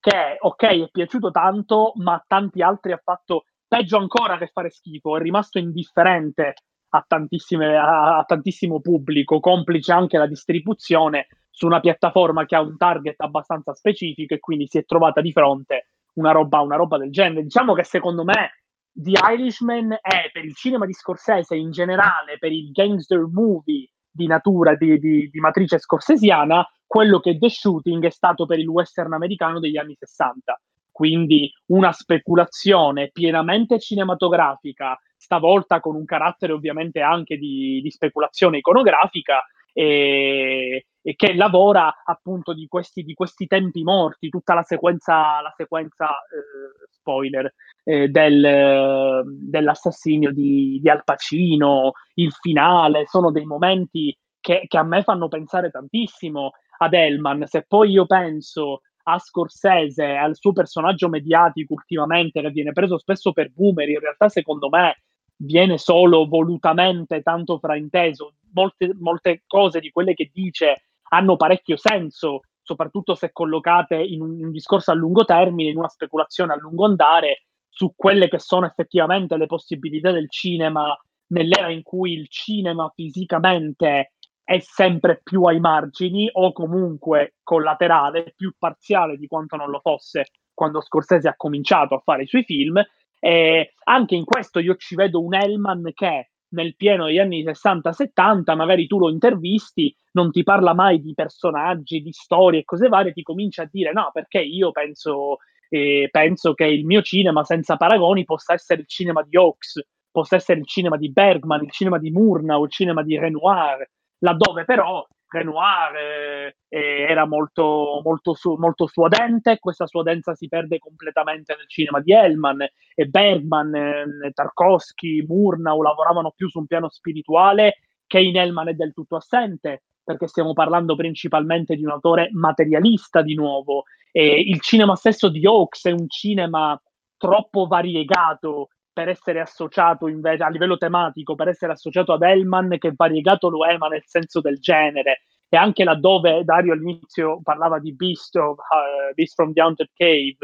che ok, è piaciuto tanto, ma tanti altri ha fatto peggio ancora che fare schifo, è rimasto indifferente a, a, a tantissimo pubblico, complice anche la distribuzione su una piattaforma che ha un target abbastanza specifico e quindi si è trovata di fronte una roba, una roba del genere. Diciamo che secondo me The Irishman è per il cinema di Scorsese in generale, per il gangster movie di natura, di, di, di matrice scorsesiana, quello che The Shooting è stato per il western americano degli anni 60. Quindi una speculazione pienamente cinematografica, stavolta con un carattere ovviamente anche di, di speculazione iconografica, e, e, che lavora appunto di questi, di questi, tempi morti, tutta la sequenza, la sequenza eh, spoiler, eh, del, dell'assassinio di, di, Al Pacino, il finale, sono dei momenti che, che a me fanno pensare tantissimo ad Elman. Se poi io penso a Scorsese, al suo personaggio mediatico ultimamente, che viene preso spesso per boomer, in realtà secondo me viene solo volutamente tanto frainteso. Molte, molte cose di quelle che dice hanno parecchio senso, soprattutto se collocate in un, in un discorso a lungo termine, in una speculazione a lungo andare su quelle che sono effettivamente le possibilità del cinema nell'era in cui il cinema fisicamente è sempre più ai margini o comunque collaterale, più parziale di quanto non lo fosse quando Scorsese ha cominciato a fare i suoi film. E anche in questo io ci vedo un Hellman che nel pieno degli anni 60-70, magari tu lo intervisti, non ti parla mai di personaggi, di storie e cose varie, ti comincia a dire no, perché io penso, eh, penso che il mio cinema senza paragoni possa essere il cinema di Hawks, possa essere il cinema di Bergman, il cinema di Murnau, il cinema di Renoir, laddove però Renoir eh, eh, era molto, molto, su, molto suadente, questa suadenza si perde completamente nel cinema di Hellman e Bergman, eh, Tarkovsky, Murnau lavoravano più su un piano spirituale che in Hellman è del tutto assente, perché stiamo parlando principalmente di un autore materialista di nuovo. Il cinema stesso di Hawks è un cinema troppo variegato per essere associato invece a livello tematico, per essere associato ad Hellman, che variegato lo è, ma nel senso del genere. E anche laddove Dario all'inizio parlava di Beast, of, uh, Beast from the Haunted Cave,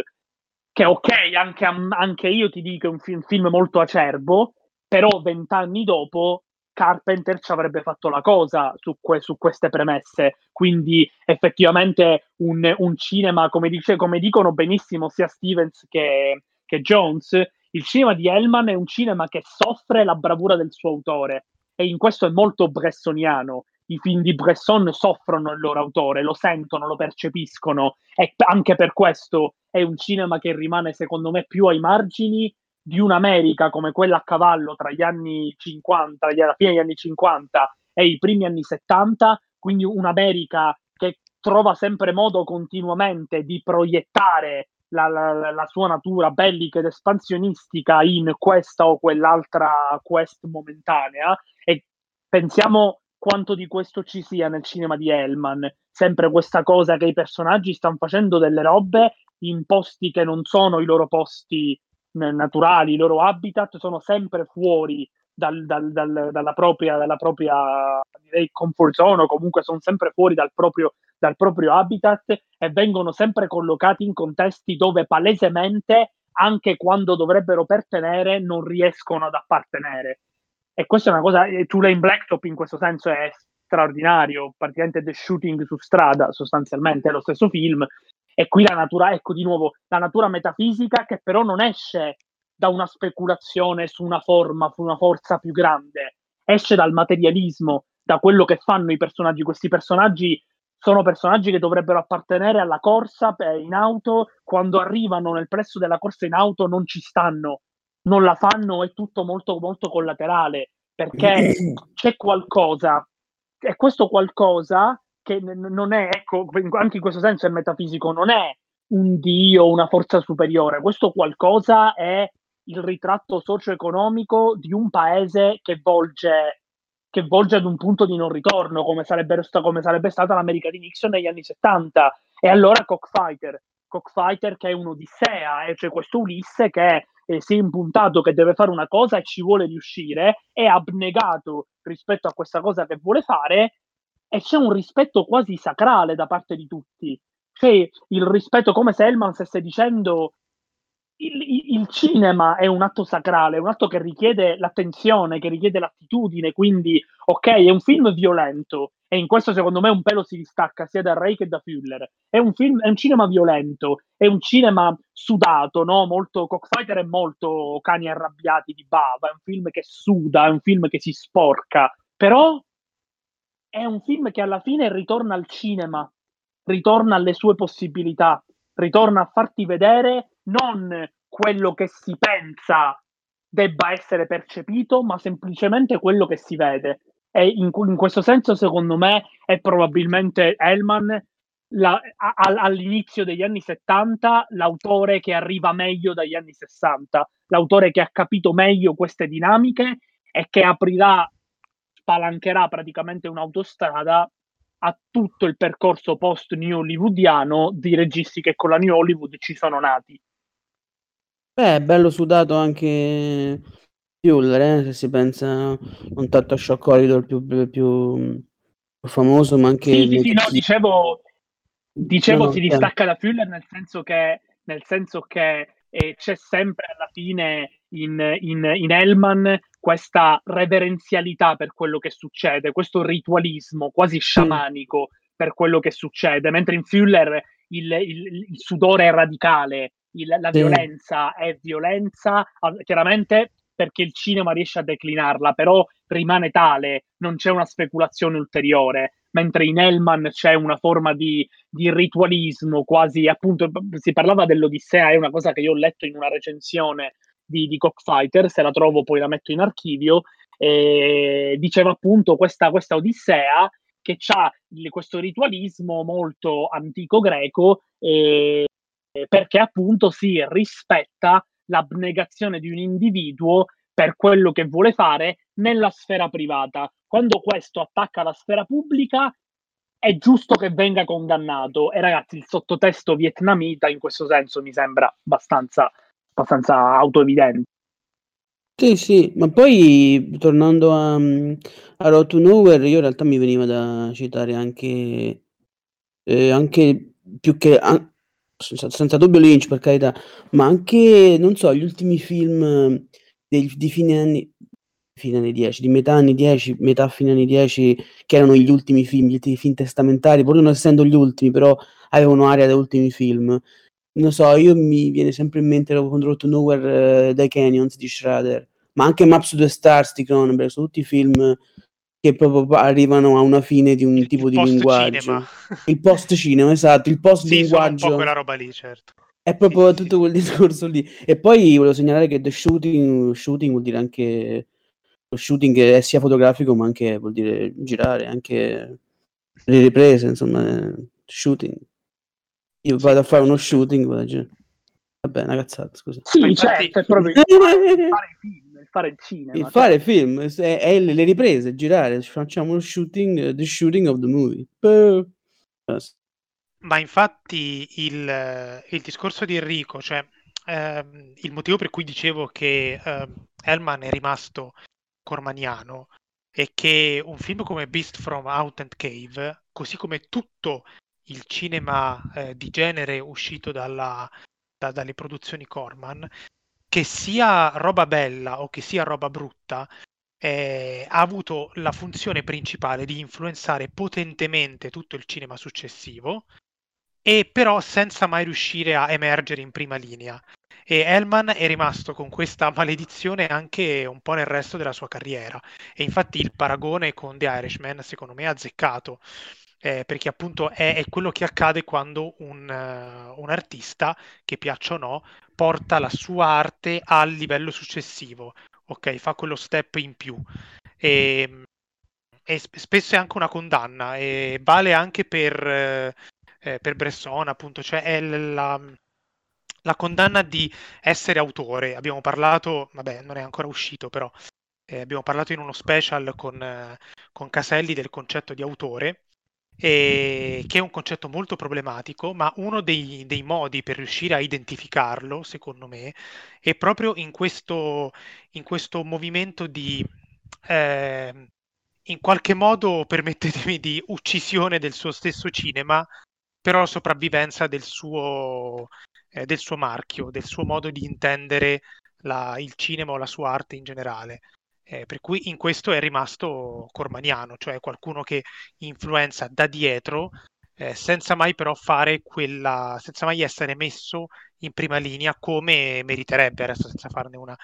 che ok, anche, anche io ti dico è un film, film molto acerbo, però vent'anni dopo Carpenter ci avrebbe fatto la cosa su, que- su queste premesse. Quindi effettivamente un, un cinema, come, dice, come, dicono benissimo sia Stevens che, che Jones, il cinema di Hellman è un cinema che soffre la bravura del suo autore e in questo è molto bressoniano. I film di Bresson soffrono il loro autore, lo sentono, lo percepiscono e anche per questo è un cinema che rimane secondo me più ai margini di un'America come quella a cavallo tra gli anni 50, alla fine degli anni 50 e i primi anni 70, quindi un'America che trova sempre modo continuamente di proiettare la, la, la, sua natura bellica ed espansionistica in questa o quell'altra quest momentanea. E pensiamo quanto di questo ci sia nel cinema di Hellman, sempre questa cosa che i personaggi stanno facendo delle robe in posti che non sono i loro posti naturali, i loro habitat sono sempre fuori dal, dal, dal, dalla propria, dalla propria direi, comfort zone o comunque sono sempre fuori dal proprio, dal proprio habitat e vengono sempre collocati in contesti dove palesemente, anche quando dovrebbero pertenere, non riescono ad appartenere. E questa è una cosa, Tulane Blacktop in questo senso è straordinario, praticamente The Shooting su strada, sostanzialmente è lo stesso film, e qui la natura, ecco di nuovo, la natura metafisica che però non esce da una speculazione su una forma, su una forza più grande, esce dal materialismo, da quello che fanno i personaggi. Questi personaggi sono personaggi che dovrebbero appartenere alla corsa in auto, quando arrivano nel plesso della corsa in auto non ci stanno, non la fanno, è tutto molto, molto collaterale, perché c'è qualcosa, e questo qualcosa che non è, ecco, anche in questo senso è metafisico, non è un dio, una forza superiore, questo qualcosa è il ritratto socio-economico di un paese che volge, che volge ad un punto di non ritorno, come sarebbe, come sarebbe stata l'America di Nixon negli anni 70. E allora Cockfighter, Cockfighter che è un'odissea, eh, cioè questo Ulisse che eh, si è impuntato che deve fare una cosa e ci vuole riuscire, è abnegato rispetto a questa cosa che vuole fare e c'è un rispetto quasi sacrale da parte di tutti. C'è il rispetto come se Hellman stesse dicendo il, il, cinema è un atto sacrale, un atto che richiede l'attenzione, che richiede l'attitudine, quindi ok, è un film violento e in questo secondo me un pelo si distacca sia da Ray che da Fuller. È un film, è un cinema violento, è un cinema sudato, no? Molto Cockfighter è molto cani arrabbiati di bava, è un film che suda, è un film che si sporca, però è un film che alla fine ritorna al cinema, ritorna alle sue possibilità, ritorna a farti vedere non quello che si pensa debba essere percepito, ma semplicemente quello che si vede. E in, in questo senso, secondo me, è probabilmente Hellman la, a, all'inizio degli anni 70 l'autore che arriva meglio dagli anni 60, l'autore che ha capito meglio queste dinamiche e che aprirà, spalancherà praticamente un'autostrada a tutto il percorso post New Hollywoodiano di registi che con la New Hollywood ci sono nati. Beh, è bello sudato anche Fuller, eh, se si pensa non tanto a Shock Corridor più, più, più famoso, ma anche... Sì, sì, sì no, dicevo, dicevo no, si distacca da Fuller nel senso che, nel senso che eh, c'è sempre alla fine in, in, in Hellman questa reverenzialità per quello che succede, questo ritualismo quasi sciamanico per quello che succede, mentre in Fuller il, il, il sudore è radicale, il, la sì. violenza è violenza, chiaramente perché il cinema riesce a declinarla, però rimane tale, non c'è una speculazione ulteriore, mentre in Hellman c'è una forma di, di, ritualismo, quasi appunto si parlava dell'Odissea, è una cosa che io ho letto in una recensione di, di Cockfighter, se la trovo poi la metto in archivio, e diceva appunto questa, questa Odissea che ha questo ritualismo molto antico greco e, perché appunto si rispetta l'abnegazione di un individuo per quello che vuole fare nella sfera privata. Quando questo attacca la sfera pubblica è giusto che venga condannato e ragazzi il sottotesto vietnamita in questo senso mi sembra abbastanza, abbastanza autoevidente. Sì, sì, ma poi tornando a, a Road to Nowhere, io in realtà mi veniva da citare anche, eh, anche più che an- senza, dubbio Lynch per carità, ma anche, non so, gli ultimi film dei, di fine anni, fine anni 10, di metà anni 10, metà fine anni 10, che erano gli ultimi film, gli ultimi film testamentari, pur non essendo gli ultimi, però avevano aria da ultimi film. Non so, io mi viene sempre in mente Road to Nowhere uh, dai Canyons di Schrader, ma anche Maps to the Stars di Cronenberg, sono tutti film che proprio arrivano a una fine di un il, tipo il di linguaggio. Cinema. Il post cinema, esatto, il post sì, linguaggio. un po' quella roba lì, certo. È proprio sì, tutto sì. quel discorso lì. E poi volevo segnalare che the shooting, shooting vuol dire anche lo shooting è sia fotografico ma anche vuol dire girare, anche le riprese, insomma, shooting. Io vado a fare uno shooting, vabbè, una cazzata, scusa. Sì, certo, è proprio il fare film, il fare il cinema. Il cioè. fare film, è, è, le riprese, girare, facciamo lo shooting, the shooting of the movie. Ma infatti il, il, discorso di Enrico, cioè ehm, il motivo per cui dicevo che ehm, Hellman è rimasto cormaniano è che un film come Beast from Out and Cave, così come tutto il cinema eh, di genere uscito dalla, da, dalle produzioni Corman, che sia roba bella o che sia roba brutta, eh, ha avuto la funzione principale di influenzare potentemente tutto il cinema successivo, e però senza mai riuscire a emergere in prima linea. E Hellman è rimasto con questa maledizione anche un po' nel resto della sua carriera. E infatti il paragone con The Irishman, secondo me, è azzeccato eh, perché appunto è, è, quello che accade quando un, uh, un, artista, che piaccia o no, porta la sua arte al livello successivo, ok? Fa quello step in più. E, e spesso è anche una condanna, e vale anche per, eh, per Bresson, appunto, cioè è la, la condanna di essere autore. Abbiamo parlato, vabbè, non è ancora uscito, però eh, abbiamo parlato in uno special con, con Caselli del concetto di autore eh, che è un concetto molto problematico, ma uno dei, dei, modi per riuscire a identificarlo, secondo me, è proprio in questo, in questo movimento di, eh, in qualche modo, permettetemi, di uccisione del suo stesso cinema, però sopravvivenza del suo, eh, del suo marchio, del suo modo di intendere la, il cinema o la sua arte in generale. Eh, per cui in questo è rimasto cormaniano, cioè qualcuno che influenza da dietro eh, senza mai però fare quella, senza mai essere messo in prima linea come meriterebbe, adesso senza farne una,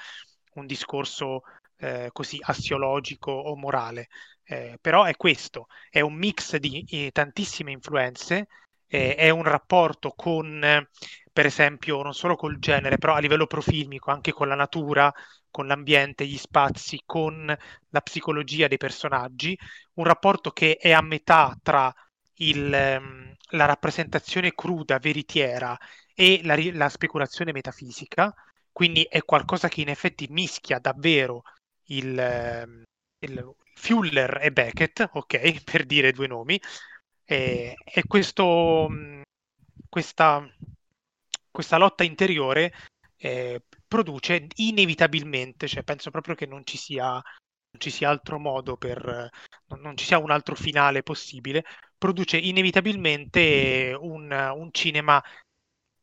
un discorso eh, così assiologico o morale. Eh, però è questo, è un mix di eh, tantissime influenze eh, è un rapporto con, per esempio, non solo col genere, però a livello profilmico, anche con la natura, con l'ambiente, gli spazi, con la psicologia dei personaggi, un rapporto che è a metà tra il, ehm, la rappresentazione cruda, veritiera e la, la speculazione metafisica, quindi è qualcosa che in effetti mischia davvero il, ehm, il Fuller e Beckett, ok, per dire due nomi, e, e questo, questa, questa lotta interiore eh, produce inevitabilmente, cioè penso proprio che non ci sia, non ci sia altro modo per, non, ci sia un altro finale possibile, produce inevitabilmente un, un cinema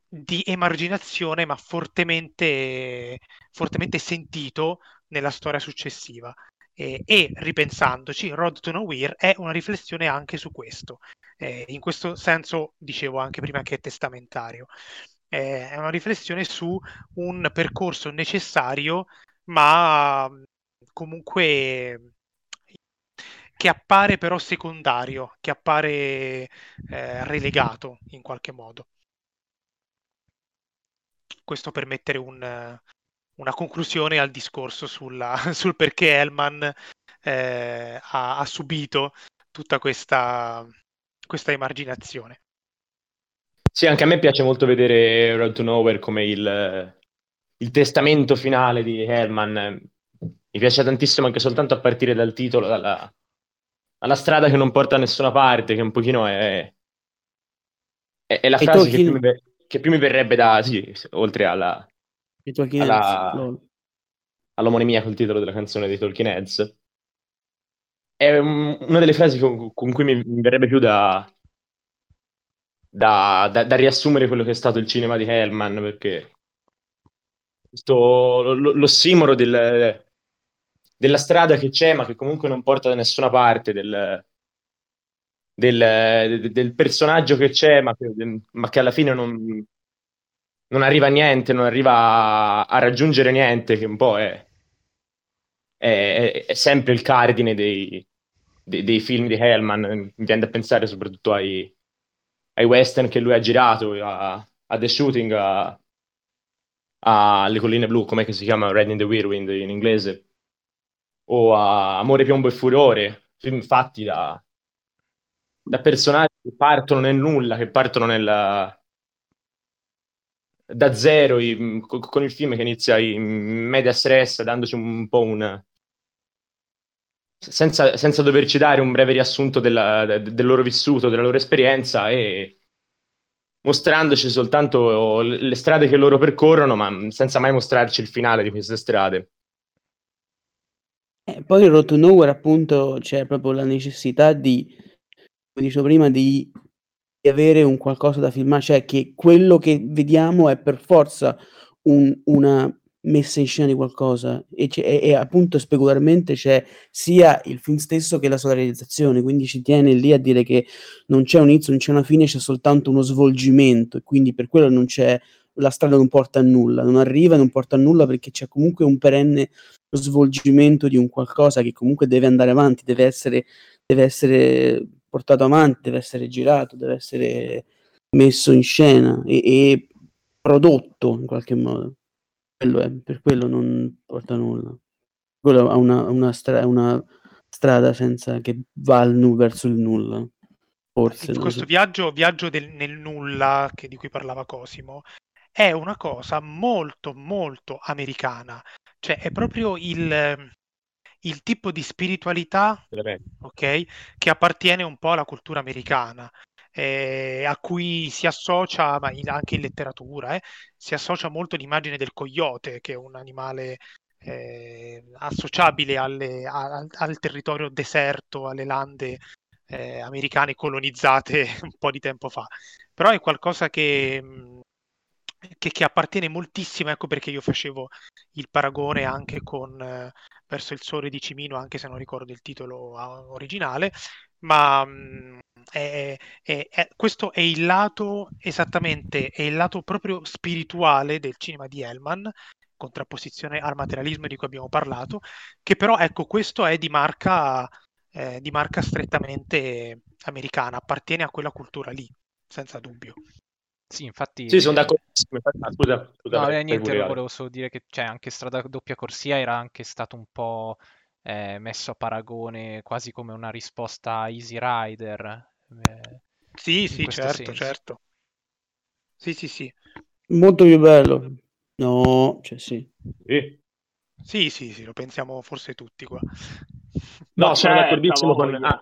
di emarginazione ma fortemente, fortemente sentito nella storia successiva. Eh, e ripensandoci, Road to Nowhere è una riflessione anche su questo. Eh, in questo senso, dicevo anche prima che è testamentario, eh, è una riflessione su un percorso necessario, ma comunque che appare però secondario, che appare eh, relegato in qualche modo. Questo per mettere un, una conclusione al discorso sulla, sul perché Hellman eh, ha, ha, subito tutta questa, questa emarginazione. Sì, anche a me piace molto vedere Road to Nowhere come il, il testamento finale di Hellman. Mi piace tantissimo anche soltanto a partire dal titolo, dalla, dalla strada che non porta da nessuna parte, che un pochino è, è, è la e frase che più, mi, che più, mi, verrebbe da, sì, oltre alla, alla, all'omonimia col titolo della canzone dei Tolkien Heads. È un, una delle frasi con, con cui mi, mi, verrebbe più da, da, da, da, riassumere quello che è stato il cinema di Hellman, perché questo, l'ossimoro del, della strada che c'è, ma che comunque non porta da nessuna parte, del, del, del personaggio che c'è, ma che, ma che alla fine non, non arriva a niente, non arriva a, a raggiungere niente, che un po' è, è, è sempre il cardine dei, dei, dei, film di Hellman. Mi viene da pensare soprattutto ai, ai western che lui ha girato, a, a The Shooting, a, alle colline blu, come si chiama? Red in the Whirlwind in inglese, o a Amore, piombo e furore, film fatti da, da personaggi che partono nel nulla, che partono nella da zero i, con il film che inizia in media stress, dandoci un po' un... Senza, senza doverci dare un breve riassunto della, del loro vissuto, della loro esperienza e mostrandoci soltanto le strade che loro percorrono, ma senza mai mostrarci il finale di queste strade. Eh, poi in Road Nowhere appunto c'è proprio la necessità di, come dicevo prima, di di avere un qualcosa da filmare, cioè che quello che vediamo è per forza un, una messa in scena di qualcosa e, e, e, appunto specularmente c'è sia il film stesso che la sua realizzazione, quindi ci tiene lì a dire che non c'è un inizio, non c'è una fine, c'è soltanto uno svolgimento e quindi per quello non c'è la strada non porta a nulla, non arriva, non porta a nulla perché c'è comunque un perenne svolgimento di un qualcosa che comunque deve andare avanti, deve essere, deve essere portato avanti, deve essere girato, deve essere messo in scena e, e prodotto in qualche modo. Quello è, per quello non porta nulla. Quello ha una, una, stra- una strada senza che va al, verso il nulla. Forse. Questo so. viaggio, viaggio del, nel nulla che, di cui parlava Cosimo è una cosa molto molto americana. Cioè è proprio il, il tipo di spiritualità okay, che appartiene un po' alla cultura americana, eh, a cui si associa, ma in, anche in letteratura, eh, si associa molto l'immagine del coyote, che è un animale eh, associabile alle, a, al territorio deserto, alle lande eh, americane colonizzate un po' di tempo fa. Però è qualcosa che, che, che appartiene moltissimo, ecco perché io facevo il paragone anche con eh, verso il sole di Cimino, anche se non ricordo il titolo ah, originale, ma mh, mm, è, è, è, questo è il lato esattamente, è il lato proprio spirituale del cinema di Hellman, contrapposizione al materialismo di cui abbiamo parlato, che però ecco questo è di marca, eh, di marca strettamente americana, appartiene a quella cultura lì. senza dubbio. Sì, infatti... Sì, sono d'accordo. Ah, scusa, scusa, no, niente, volevo solo dire che cioè, anche Strada Doppia Corsia era anche stato un po' eh, messo a paragone quasi come una risposta a Easy Rider. Eh, sì, sì, certo, senso. certo. Sì, sì, sì. Molto più bello. No, cioè sì. Sì. Sì, sì, sì, lo pensiamo forse tutti qua. No, sono d'accordissimo con... Ah,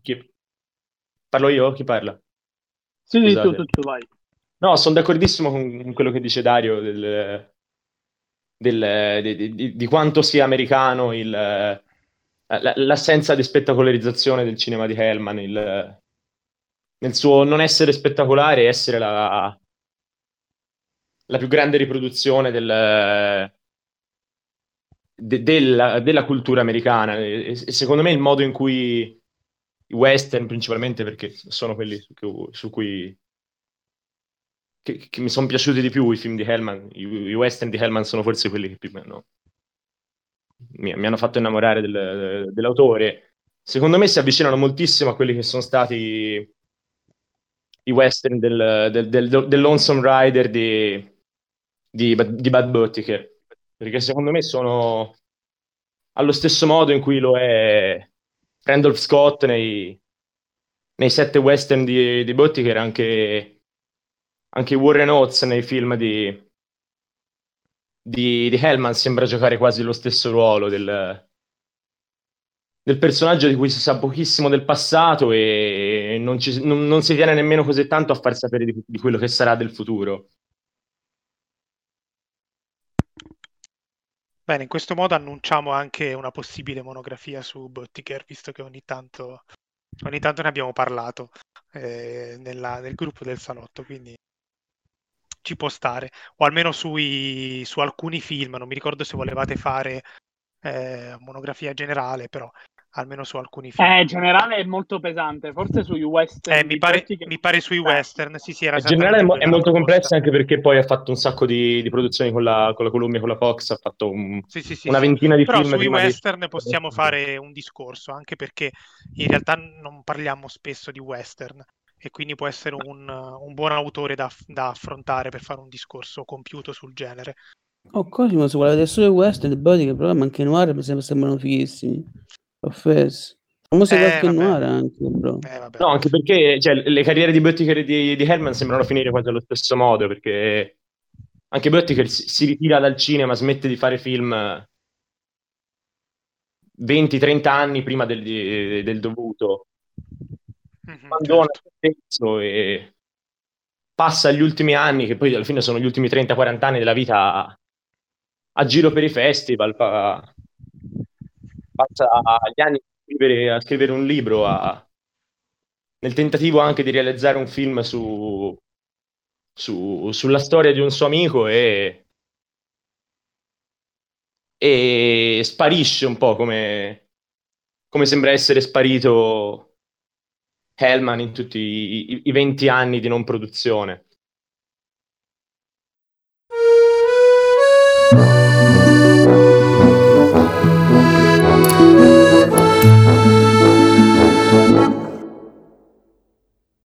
chi... Parlo io? Chi parla? Sì, sì, tu, tu, tu, vai. No, sono d'accordissimo con quello che dice Dario del, del, di, di, di, quanto sia americano il, l'assenza di spettacolarizzazione del cinema di Hellman, il, nel suo non essere spettacolare e essere la, la più grande riproduzione del, de, della, della, cultura americana. E, e, secondo me il modo in cui i western, principalmente perché sono quelli su, su cui che, che mi sono piaciuti di più i film di Hellman, i, i, western di Hellman sono forse quelli che più no, mi, mi, hanno fatto innamorare del, dell'autore. Secondo me si avvicinano moltissimo a quelli che sono stati i western del, del, del, del Lonesome Rider di, di, di Bad Buttiker, perché secondo me sono allo stesso modo in cui lo è Randolph Scott nei, nei sette western di, di Buttiker, anche anche Warren Oates nei film di, di, di Hellman sembra giocare quasi lo stesso ruolo del, del personaggio di cui si sa pochissimo del passato e non, ci, non, non si tiene nemmeno così tanto a far sapere di, di, quello che sarà del futuro. Bene, in questo modo annunciamo anche una possibile monografia su Bottiger, visto che ogni tanto, ogni tanto ne abbiamo parlato eh, nella, nel gruppo del salotto, quindi ci può stare, o almeno sui, su alcuni film, non mi ricordo se volevate fare eh, monografia generale, però almeno su alcuni film. Eh, generale è molto pesante, forse sui western. Eh, mi, pare, che... mi pare sui western, sì, sì, era In generale è, mo- è molto complessa anche perché poi ha fatto un sacco di, di produzioni con la, con la Columbia, con la Fox, ha fatto un, sì, sì, sì, una ventina di Però film. Però sui western di... possiamo fare un discorso, anche perché in realtà non parliamo spesso di western e quindi può essere un, un buon autore da, da, affrontare per fare un discorso compiuto sul genere. Oh Cosimo, se vuole vedere solo il western, body che però anche noir mi sembra, sembrano fighissimi. Offes. Famoso eh, qualche vabbè. noir anche, bro. Eh, no, anche perché cioè, le carriere di Buttiger e di, di Herman sembrano finire quasi allo stesso modo, perché anche Buttiger si, si ritira dal cinema, smette di fare film 20-30 anni prima del, del dovuto abbandona certo. se stesso e passa gli ultimi anni, che poi alla fine sono gli ultimi 30-40 anni della vita, a, a giro per i festival, pa, passa gli anni a scrivere, a scrivere un libro, a, nel tentativo anche di realizzare un film su, su, sulla storia di un suo amico e, e sparisce un po' come, come sembra essere sparito Hellman in tutti i, i, i 20 anni di non produzione.